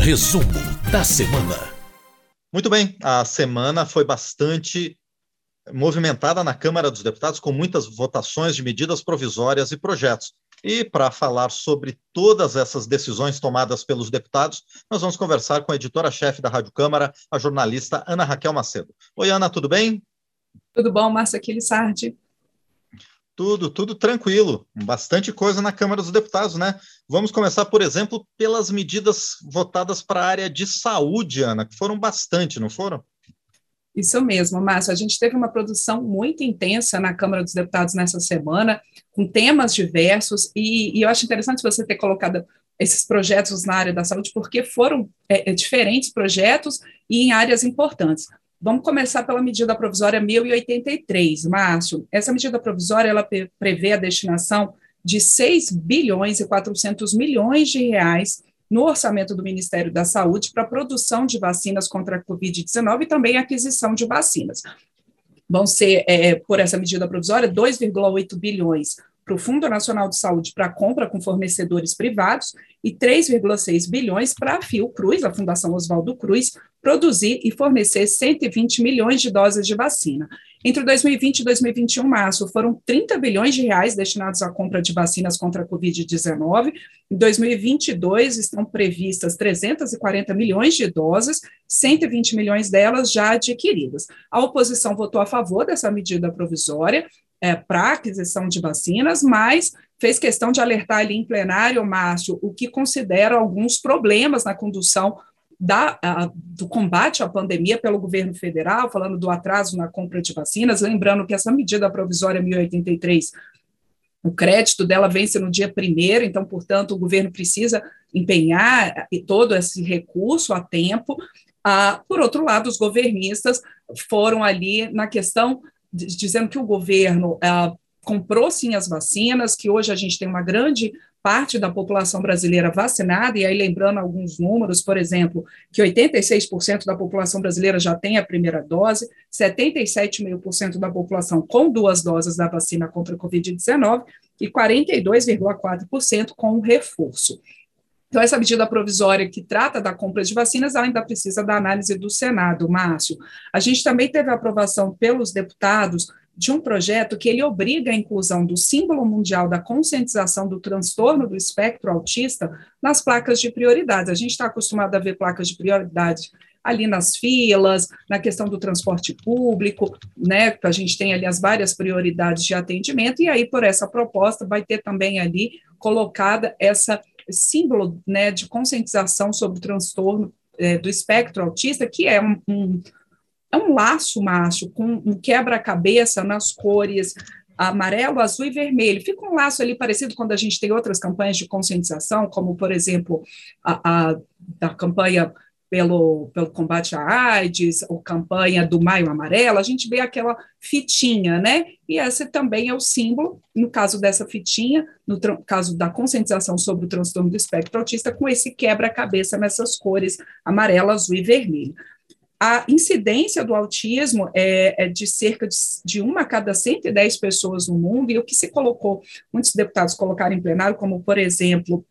Resumo da semana. Muito bem, a semana foi bastante movimentada na Câmara dos Deputados, com muitas votações de medidas provisórias e projetos. E para falar sobre todas essas decisões tomadas pelos deputados, nós vamos conversar com a editora-chefe da Rádio Câmara, a jornalista Ana Raquel Macedo. Oi, Ana, tudo bem? Tudo bom, Márcia Aquilissardi? Tudo, tudo tranquilo. Bastante coisa na Câmara dos Deputados, né? Vamos começar, por exemplo, pelas medidas votadas para a área de saúde, Ana, que foram bastante, não foram? Isso mesmo, Márcio. A gente teve uma produção muito intensa na Câmara dos Deputados nessa semana, com temas diversos, e, e eu acho interessante você ter colocado esses projetos na área da saúde, porque foram é, é diferentes projetos e em áreas importantes. Vamos começar pela medida provisória 1083, Márcio. Essa medida provisória ela prevê a destinação de 6 bilhões e 400 milhões de reais no orçamento do Ministério da Saúde para a produção de vacinas contra a Covid-19 e também aquisição de vacinas. Vão ser, é, por essa medida provisória, 2,8 bilhões para o Fundo Nacional de Saúde para compra com fornecedores privados e 3,6 bilhões para a Fiocruz, a Fundação Oswaldo Cruz, produzir e fornecer 120 milhões de doses de vacina. Entre 2020 e 2021, março, foram 30 bilhões de reais destinados à compra de vacinas contra a Covid-19. Em 2022, estão previstas 340 milhões de doses, 120 milhões delas já adquiridas. A oposição votou a favor dessa medida provisória é, para aquisição de vacinas, mas fez questão de alertar ali em plenário, Márcio, o que considera alguns problemas na condução da, a, do combate à pandemia pelo governo federal, falando do atraso na compra de vacinas, lembrando que essa medida provisória 1083, o crédito dela vence no dia primeiro, então, portanto, o governo precisa empenhar todo esse recurso a tempo. Ah, por outro lado, os governistas foram ali na questão dizendo que o governo ah, comprou sim as vacinas, que hoje a gente tem uma grande parte da população brasileira vacinada, e aí lembrando alguns números, por exemplo, que 86% da população brasileira já tem a primeira dose, 77,5% da população com duas doses da vacina contra a Covid-19 e 42,4% com o reforço. Então, essa medida provisória que trata da compra de vacinas ainda precisa da análise do Senado, Márcio. A gente também teve a aprovação pelos deputados de um projeto que ele obriga a inclusão do símbolo mundial da conscientização do transtorno do espectro autista nas placas de prioridade. A gente está acostumado a ver placas de prioridade ali nas filas, na questão do transporte público, né, a gente tem ali as várias prioridades de atendimento, e aí por essa proposta vai ter também ali colocada essa símbolo né, de conscientização sobre o transtorno é, do espectro autista, que é um, um, é um laço macho com um quebra-cabeça nas cores amarelo, azul e vermelho. Fica um laço ali parecido quando a gente tem outras campanhas de conscientização, como, por exemplo, a, a da campanha pelo, pelo combate à AIDS, ou campanha do Maio Amarelo, a gente vê aquela fitinha, né? E esse também é o símbolo, no caso dessa fitinha, no caso da conscientização sobre o transtorno do espectro autista, com esse quebra-cabeça nessas cores amarelo, azul e vermelho. A incidência do autismo é, é de cerca de, de, uma a cada 110 pessoas no mundo, e o que se colocou, muitos deputados colocaram em plenário, como, por exemplo,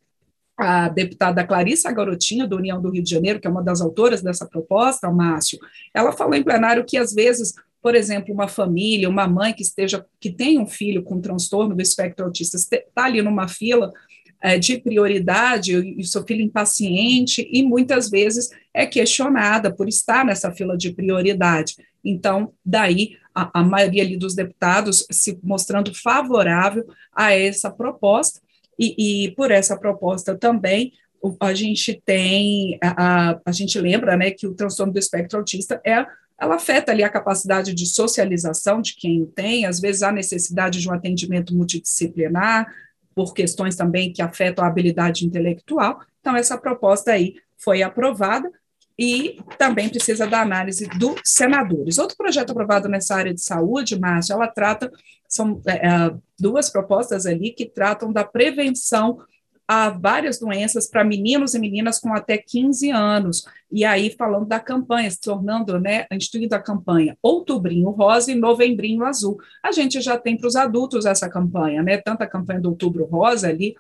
a deputada Clarissa Garotinho, do União do Rio de Janeiro, que é uma das autoras dessa proposta, Márcio, ela falou em plenário que, às vezes, por exemplo, uma família, uma mãe que esteja, que tem um filho com transtorno do espectro autista, está ali numa fila é, de prioridade, e o seu filho impaciente, e muitas vezes é questionada por estar nessa fila de prioridade. Então, daí a, a maioria ali dos deputados se mostrando favorável a essa proposta, e, e por essa proposta também a gente tem, a, a, a, gente lembra, né, que o transtorno do espectro autista é, ela afeta ali a capacidade de socialização de quem o tem, às vezes há necessidade de um atendimento multidisciplinar, por questões também que afetam a habilidade intelectual, então essa proposta aí foi aprovada, e também precisa da análise dos senadores. Outro projeto aprovado nessa área de saúde, Márcia, ela trata são é, é, duas propostas ali que tratam da prevenção a várias doenças para meninos e meninas com até 15 anos. E aí, falando da campanha, se tornando, né, instituindo a campanha Outubrinho Rosa e Novembrinho Azul. A gente já tem para os adultos essa campanha, né, tanto a campanha do Outubro Rosa ali,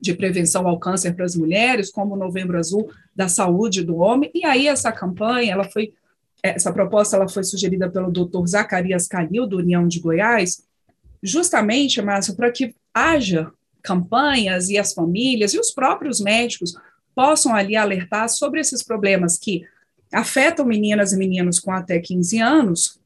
de prevenção ao câncer para as mulheres, como o Novembro Azul da saúde do homem. E aí essa campanha, ela foi essa proposta ela foi sugerida pelo Dr. Zacarias Calil, do União de Goiás, justamente, Márcio, para que haja campanhas e as famílias e os próprios médicos possam ali alertar sobre esses problemas que afetam meninas e meninos com até 15 anos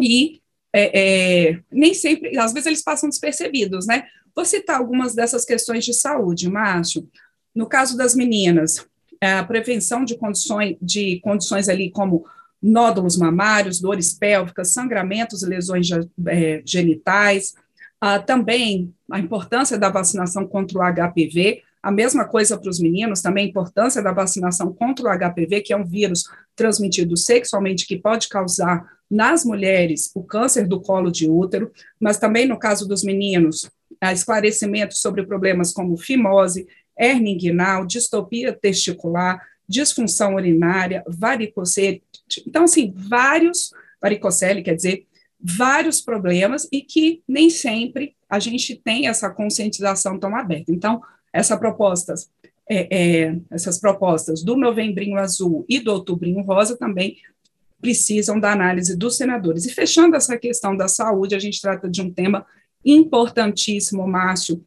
e é, é, nem sempre, às vezes eles passam despercebidos, né? Vou citar algumas dessas questões de saúde, Márcio. No caso das meninas, a prevenção de condições, de condições ali como nódulos mamários, dores pélvicas, sangramentos e lesões é, genitais. Ah, também a importância da vacinação contra o HPV, a mesma coisa para os meninos, também a importância da vacinação contra o HPV, que é um vírus transmitido sexualmente que pode causar nas mulheres o câncer do colo de útero, mas também no caso dos meninos, esclarecimento sobre problemas como fimose, hernia inguinal, distopia testicular, disfunção urinária, varicocele. Então, assim, vários, varicocele quer dizer, vários problemas e que nem sempre a gente tem essa conscientização tão aberta. Então, essa é, é, essas propostas do Novembrinho Azul e do Outubrinho Rosa também precisam da análise dos senadores. E fechando essa questão da saúde, a gente trata de um tema importantíssimo, Márcio,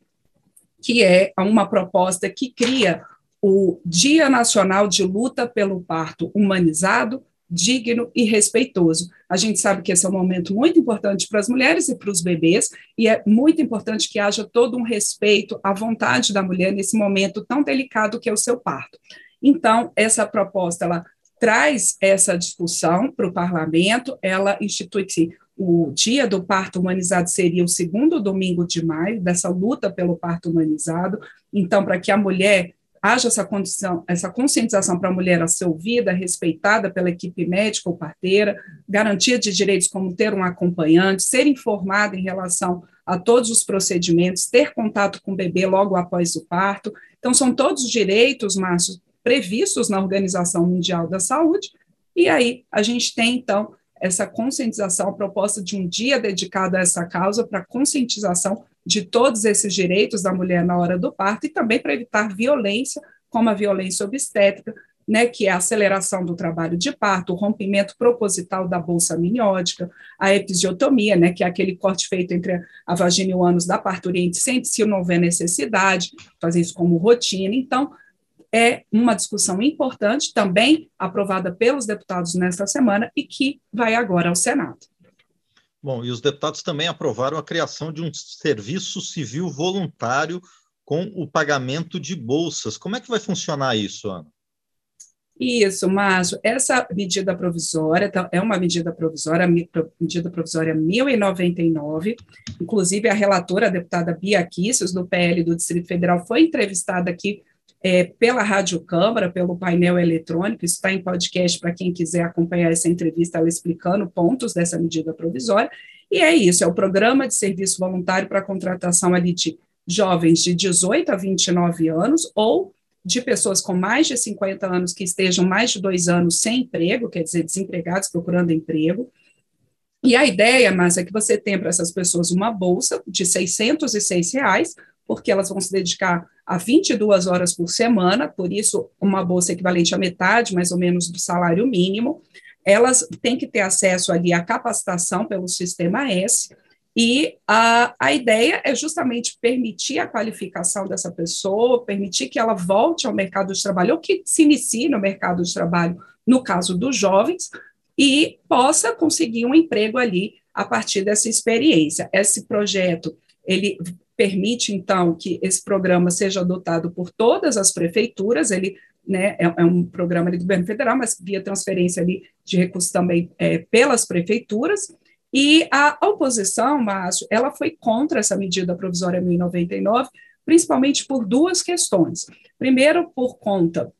que é uma proposta que cria o Dia Nacional de Luta pelo Parto Humanizado, digno e respeitoso. A gente sabe que esse é um momento muito importante para as mulheres e para os bebês, e é muito importante que haja todo um respeito à vontade da mulher nesse momento tão delicado que é o seu parto. Então, essa proposta, ela traz essa discussão para o parlamento, ela institui-se o dia do parto humanizado seria o segundo domingo de maio, dessa luta pelo parto humanizado. Então, para que a mulher haja essa condição, essa conscientização para a mulher a ser ouvida, respeitada pela equipe médica ou parteira, garantia de direitos como ter um acompanhante, ser informada em relação a todos os procedimentos, ter contato com o bebê logo após o parto. Então, são todos os direitos, Márcio, previstos na Organização Mundial da Saúde, e aí a gente tem, então, essa conscientização, a proposta de um dia dedicado a essa causa para conscientização de todos esses direitos da mulher na hora do parto e também para evitar violência, como a violência obstétrica, né, que é a aceleração do trabalho de parto, o rompimento proposital da bolsa amniótica, a episiotomia, né, que é aquele corte feito entre a vagina e o ânus da parturiente, sem se não houver necessidade, fazer isso como rotina. Então, é uma discussão importante, também aprovada pelos deputados nesta semana e que vai agora ao Senado. Bom, e os deputados também aprovaram a criação de um serviço civil voluntário com o pagamento de bolsas. Como é que vai funcionar isso, Ana? Isso, Márcio. Essa medida provisória tá, é uma medida provisória, medida provisória 1099. Inclusive, a relatora, a deputada Bia Kisses, do PL do Distrito Federal, foi entrevistada aqui é, pela Rádio Câmara, pelo painel eletrônico, está em podcast para quem quiser acompanhar essa entrevista, ela explicando pontos dessa medida provisória, e é isso, é o programa de serviço voluntário para contratação ali de jovens de 18 a 29 anos, ou de pessoas com mais de 50 anos que estejam mais de dois anos sem emprego, quer dizer, desempregados procurando emprego, e a ideia, Márcia, é que você tenha para essas pessoas uma bolsa de 606 reais, porque elas vão se dedicar a 22 horas por semana, por isso uma bolsa equivalente à metade, mais ou menos, do salário mínimo. Elas têm que ter acesso ali à capacitação pelo Sistema S, e a, a ideia é justamente permitir a qualificação dessa pessoa, permitir que ela volte ao mercado de trabalho, ou que se inicie no mercado de trabalho, no caso dos jovens, e possa conseguir um emprego ali a partir dessa experiência. Esse projeto, ele permite, então, que esse programa seja adotado por todas as prefeituras, ele né, é, é, um programa do governo federal, mas via transferência ali de recursos também é, pelas prefeituras, e a oposição, Márcio, ela foi contra essa medida provisória 1099, principalmente por duas questões. Primeiro, por conta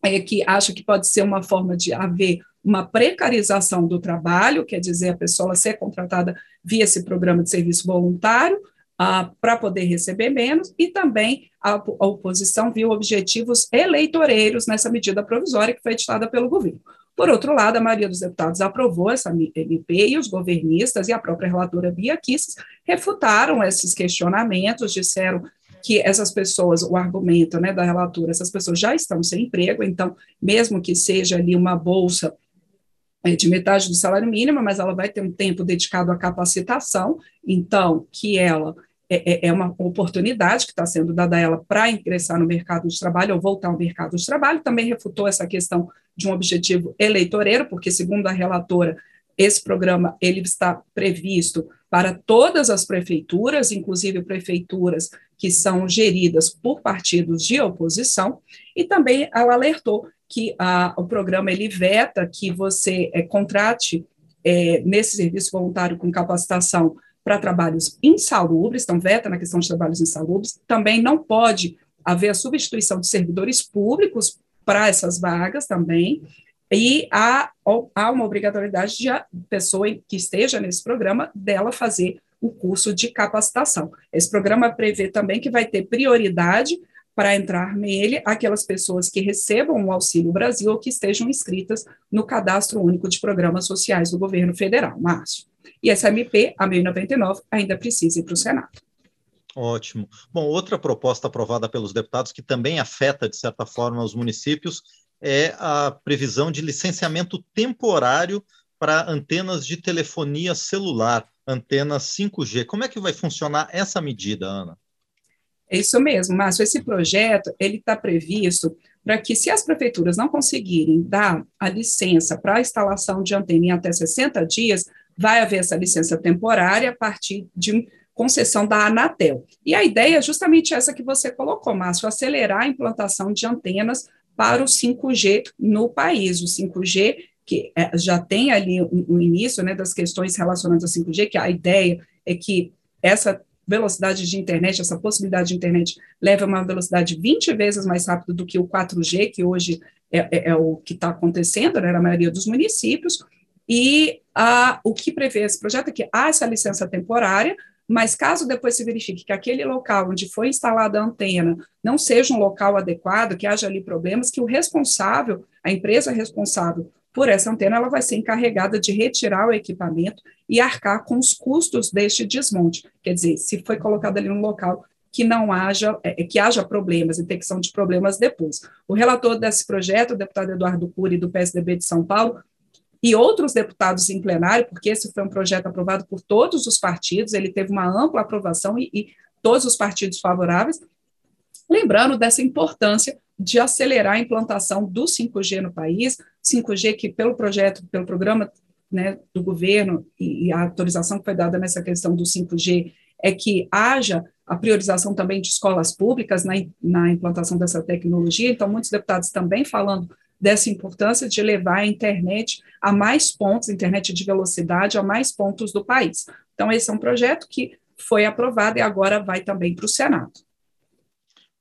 é, que acha que pode ser uma forma de haver uma precarização do trabalho, quer dizer, a pessoa ser contratada via esse programa de serviço voluntário, para poder receber menos, e também a, a, oposição viu objetivos eleitoreiros nessa medida provisória que foi editada pelo governo. Por outro lado, a maioria dos deputados aprovou essa MP e os governistas e a própria relatora Bia Kisses refutaram esses questionamentos, disseram que essas pessoas, o argumento né, da relatora, essas pessoas já estão sem emprego, então, mesmo que seja ali uma bolsa é, de metade do salário mínimo, mas ela vai ter um tempo dedicado à capacitação, então, que ela é, é, é uma oportunidade que está sendo dada a ela para ingressar no mercado de trabalho ou voltar ao mercado de trabalho. Também refutou essa questão de um objetivo eleitoreiro, porque, segundo a relatora, esse programa ele está previsto para todas as prefeituras, inclusive prefeituras que são geridas por partidos de oposição, e também ela alertou que o programa ele veta que você é, contrate é, nesse serviço voluntário com capacitação para trabalhos insalubres, então veta na questão de trabalhos insalubres, também não pode haver a substituição de servidores públicos para essas vagas também, e há, há uma obrigatoriedade de a pessoa que esteja nesse programa dela fazer o curso de capacitação. Esse programa prevê também que vai ter prioridade para entrar nele aquelas pessoas que recebam o Auxílio Brasil ou que estejam inscritas no Cadastro Único de Programas Sociais do Governo Federal, Márcio. E essa MP, a 1099, ainda precisa ir para o Senado. Ótimo. Bom, outra proposta aprovada pelos deputados que também afeta, de certa forma, os municípios é a previsão de licenciamento temporário para antenas de telefonia celular, antenas 5G. Como é que vai funcionar essa medida, Ana? É isso mesmo, Márcio. Esse projeto ele está previsto para que, se as prefeituras não conseguirem dar a licença para a instalação de antena em até 60 dias, vai haver essa licença temporária a partir de concessão da Anatel. E a ideia é justamente essa que você colocou, Márcio, acelerar a implantação de antenas para o 5G no país. O 5G, que é, já tem ali o início né, das questões relacionadas ao 5G, que a ideia é que essa velocidade de internet, essa possibilidade de internet, leva a uma velocidade 20 vezes mais rápida do que o 4G, que hoje é, é, é o que está acontecendo né, na maioria dos municípios, e o que prevê esse projeto é que há essa licença temporária, mas caso depois se verifique que aquele local onde foi instalada a antena não seja um local adequado, que haja ali problemas, que o responsável, a empresa responsável por essa antena, ela vai ser encarregada de retirar o equipamento e arcar com os custos deste desmonte. Quer dizer, se foi colocado ali um local que não haja, é, que haja problemas, detecção de problemas depois. O relator desse projeto, o deputado Eduardo Cury, do PSDB de São Paulo, e outros deputados em plenário, porque esse foi um projeto aprovado por todos os partidos, ele teve uma ampla aprovação e, e todos os partidos favoráveis, lembrando dessa importância de acelerar a implantação do 5G no país, 5G que pelo projeto, pelo programa né, do governo e, e a autorização que foi dada nessa questão do 5G é que haja a priorização também de escolas públicas na, na implantação dessa tecnologia, então muitos deputados também falando dessa importância de levar a internet a mais pontos, internet de velocidade, a mais pontos do país. Então, esse é um projeto que foi aprovado e agora vai também para o Senado.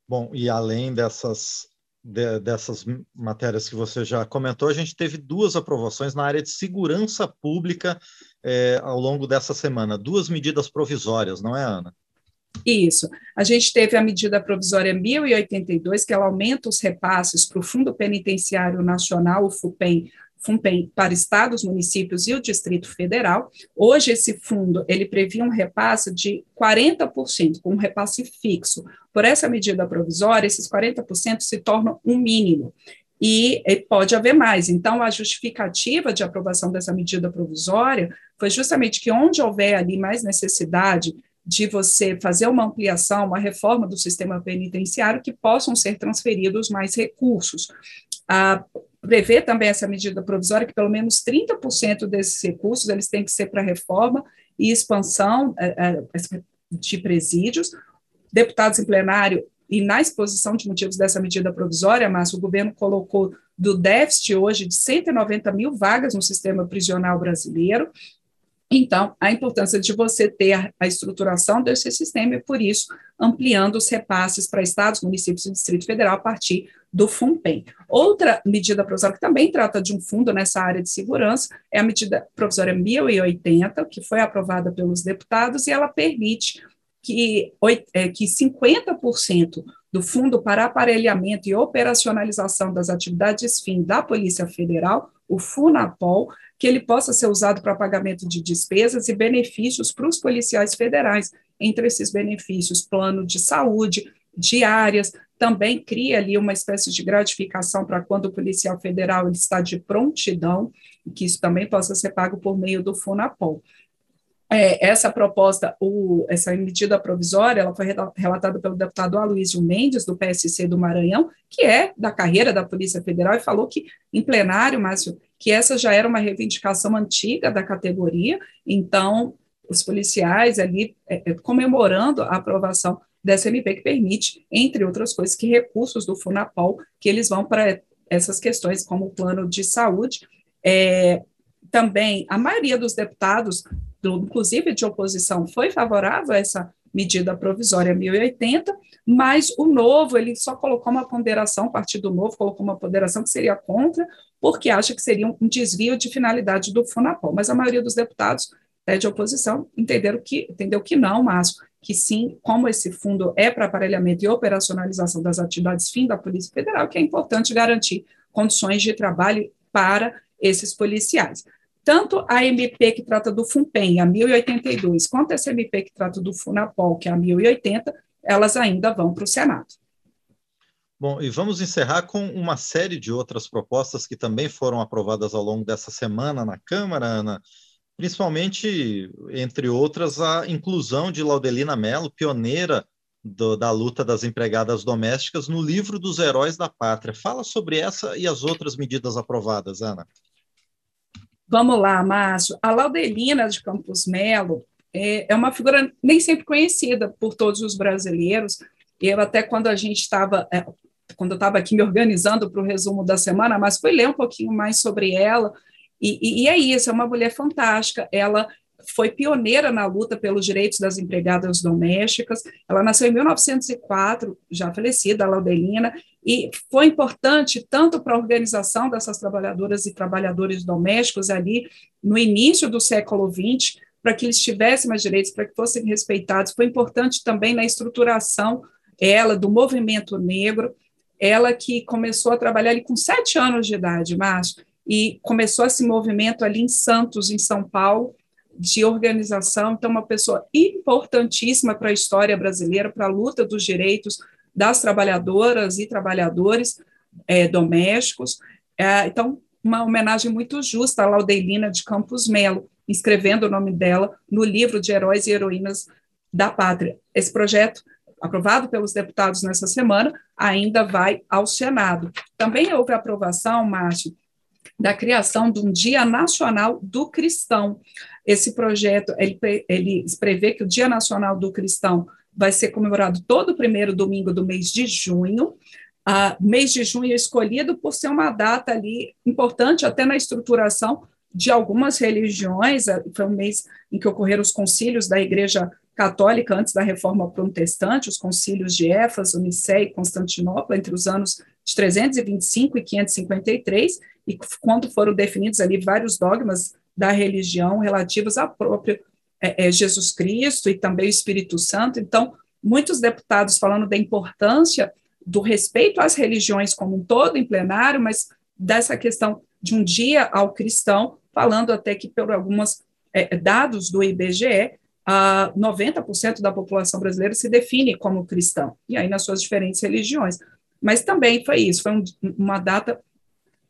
Bom, e além dessas, de, dessas matérias que você já comentou, a gente teve duas aprovações na área de segurança pública é, ao longo dessa semana, duas medidas provisórias, não é, Ana? Isso. A gente teve a medida provisória 1082, que ela aumenta os repasses para o Fundo Penitenciário Nacional, o FUNPEN para estados, municípios e o Distrito Federal. Hoje, esse fundo, ele previa um repasse de 40%, com um repasse fixo. Por essa medida provisória, esses 40% se tornam um mínimo. E pode haver mais. Então, a justificativa de aprovação dessa medida provisória foi justamente que onde houver ali mais necessidade de você fazer uma ampliação, uma reforma do sistema penitenciário, que possam ser transferidos mais recursos. Ah, prevê também essa medida provisória que pelo menos 30% desses recursos eles têm que ser para reforma e expansão é, é, de presídios. Deputados em plenário e na exposição de motivos dessa medida provisória, Márcio, o governo colocou do déficit hoje de 190 mil vagas no sistema prisional brasileiro, então, a importância de você ter a estruturação desse sistema e, por isso, ampliando os repasses para estados, municípios e Distrito Federal a partir do FUNPEM. Outra medida provisória que também trata de um fundo nessa área de segurança é a medida provisória 1080, que foi aprovada pelos deputados, e ela permite que, é, que 50% do Fundo para Aparelhamento e Operacionalização das Atividades FIM da Polícia Federal, o FUNAPOL, que ele possa ser usado para pagamento de despesas e benefícios para os policiais federais. entre esses benefícios, plano de saúde, diárias, também cria ali uma espécie de gratificação para quando o policial federal está de prontidão, que isso também possa ser pago por meio do FUNAPOL. É, essa proposta, o, essa medida provisória, ela foi relatada pelo deputado Aloysio Mendes, do PSC do Maranhão, que é da carreira da Polícia Federal, e falou que, em plenário, Márcio, que essa já era uma reivindicação antiga da categoria, então, os policiais ali é, é comemorando a aprovação dessa MP que permite, entre outras coisas, que recursos do FUNAPOL, que eles vão para essas questões, como o plano de saúde. É, também, a maioria dos deputados, do, inclusive de oposição, foi favorável a essa medida provisória 1080, mas o novo, ele só colocou uma ponderação, o Partido Novo colocou uma ponderação que seria contra, porque acha que seria um desvio de finalidade do FUNAPOL, mas a maioria dos deputados é, de oposição entenderam que, entendeu que não, Márcio, que sim, como esse fundo é para aparelhamento e operacionalização das atividades fim da Polícia Federal, que é importante garantir condições de trabalho para esses policiais. Tanto a MP que trata do FUNPEM, a 1082, quanto essa MP que trata do FUNAPOL, que é a 1080, elas ainda vão para o Senado. Bom, e vamos encerrar com uma série de outras propostas que também foram aprovadas ao longo dessa semana na Câmara, Ana principalmente, entre outras, a inclusão de Laudelina Mello, pioneira do, da luta das empregadas domésticas, no livro dos Heróis da Pátria. Fala sobre essa e as outras medidas aprovadas, Ana. Vamos lá, Márcio. A Laudelina de Campos Melo é, é uma figura nem sempre conhecida por todos os brasileiros. Eu até quando a gente estava, é, quando eu estava aqui me organizando para o resumo da semana, mas fui ler um pouquinho mais sobre ela e, e, é isso, é uma mulher fantástica. Ela foi pioneira na luta pelos direitos das empregadas domésticas. Ela nasceu em 1904, já falecida, a Laudelina, e foi importante tanto para a organização dessas trabalhadoras e trabalhadores domésticos ali no início do século XX, para que eles tivessem mais direitos, para que fossem respeitados. Foi importante também na estruturação ela do movimento negro. Ela que começou a trabalhar ali com sete anos de idade, Márcio, e começou esse movimento ali em Santos, em São Paulo, de organização. Então, uma pessoa importantíssima para a história brasileira, para a luta dos direitos das trabalhadoras e trabalhadores é, domésticos. É, então, uma homenagem muito justa à Laudelina de Campos Melo, escrevendo o nome dela no livro de Heróis e Heroínas da Pátria. Esse projeto, aprovado pelos deputados nessa semana, ainda vai ao Senado. Também houve aprovação, Márcio, da criação de um Dia Nacional do Cristão. Esse projeto, ele, ele prevê que o Dia Nacional do Cristão vai ser comemorado todo o primeiro domingo do mês de junho. Uh, mês de junho é escolhido por ser uma data ali importante até na estruturação de algumas religiões. Eh, foi um mês em que ocorreram os concílios da Igreja Católica antes da Reforma Protestante, os concílios de Éfeso, Nicéia e Constantinopla, entre os anos de 325 e 553, e quando foram definidos ali vários dogmas da religião relativos ao próprio é, é, Jesus Cristo e também o Espírito Santo. Então, muitos deputados falando da importância do respeito às religiões como um todo em plenário, mas dessa questão de um dia ao cristão, falando até que, por alguns é, dados do IBGE, uh, 90% da população brasileira se define como cristão, e aí nas suas diferentes religiões. Mas também foi isso, foi um, uma data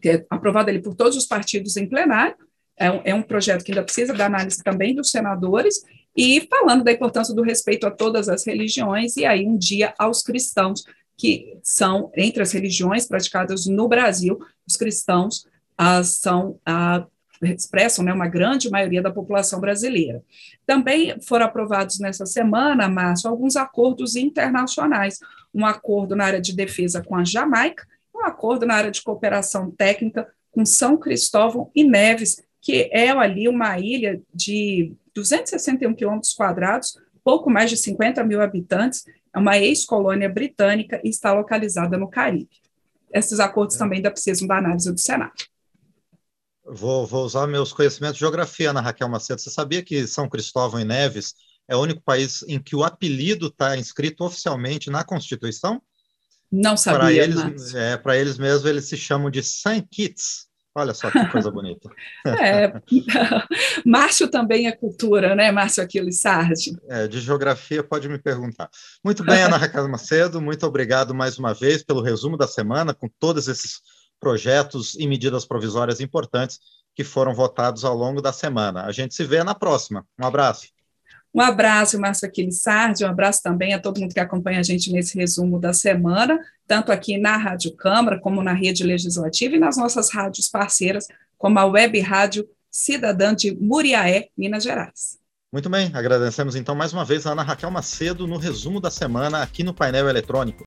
é aprovado ali por todos os partidos em plenário, é um, é um projeto que ainda precisa da análise também dos senadores, e falando da importância do respeito a todas as religiões, e aí um dia aos cristãos, que são, entre as religiões praticadas no Brasil, os cristãos ah, são, ah, expressam né, uma grande maioria da população brasileira. Também foram aprovados nessa semana, Márcio, alguns acordos internacionais, um acordo na área de defesa com a Jamaica, um acordo na área de cooperação técnica com São Cristóvão e Neves, que é ali uma ilha de 261 quilômetros quadrados, pouco mais de 50 mil habitantes, é uma ex-colônia britânica e está localizada no Caribe. Esses acordos também ainda precisam da análise do Senado. Vou, vou, usar meus conhecimentos de geografia, Ana Raquel Macedo. Você sabia que São Cristóvão e Neves é o único país em que o apelido está inscrito oficialmente na Constituição? Não sabia. Para eles, é, para eles mesmos, eles se chamam de Saint Kitts, Olha só que coisa bonita. É, Márcio também é cultura, né, Márcio Aquiles Sardi? É, de geografia pode me perguntar. Muito bem, Ana Raquel Macedo, muito obrigado mais uma vez pelo resumo da semana, com todos esses projetos e medidas provisórias importantes que foram votados ao longo da semana. A gente se vê na próxima. Um abraço. Um abraço, Márcio Aquiles Sardi, um abraço também a todo mundo que acompanha a gente nesse resumo da semana, tanto aqui na Rádio Câmara, como na rede legislativa e nas nossas rádios parceiras, como a Web Rádio Cidadã de Muriaé, Minas Gerais. Muito bem, agradecemos então mais uma vez a Ana Raquel Macedo no resumo da semana aqui no painel eletrônico.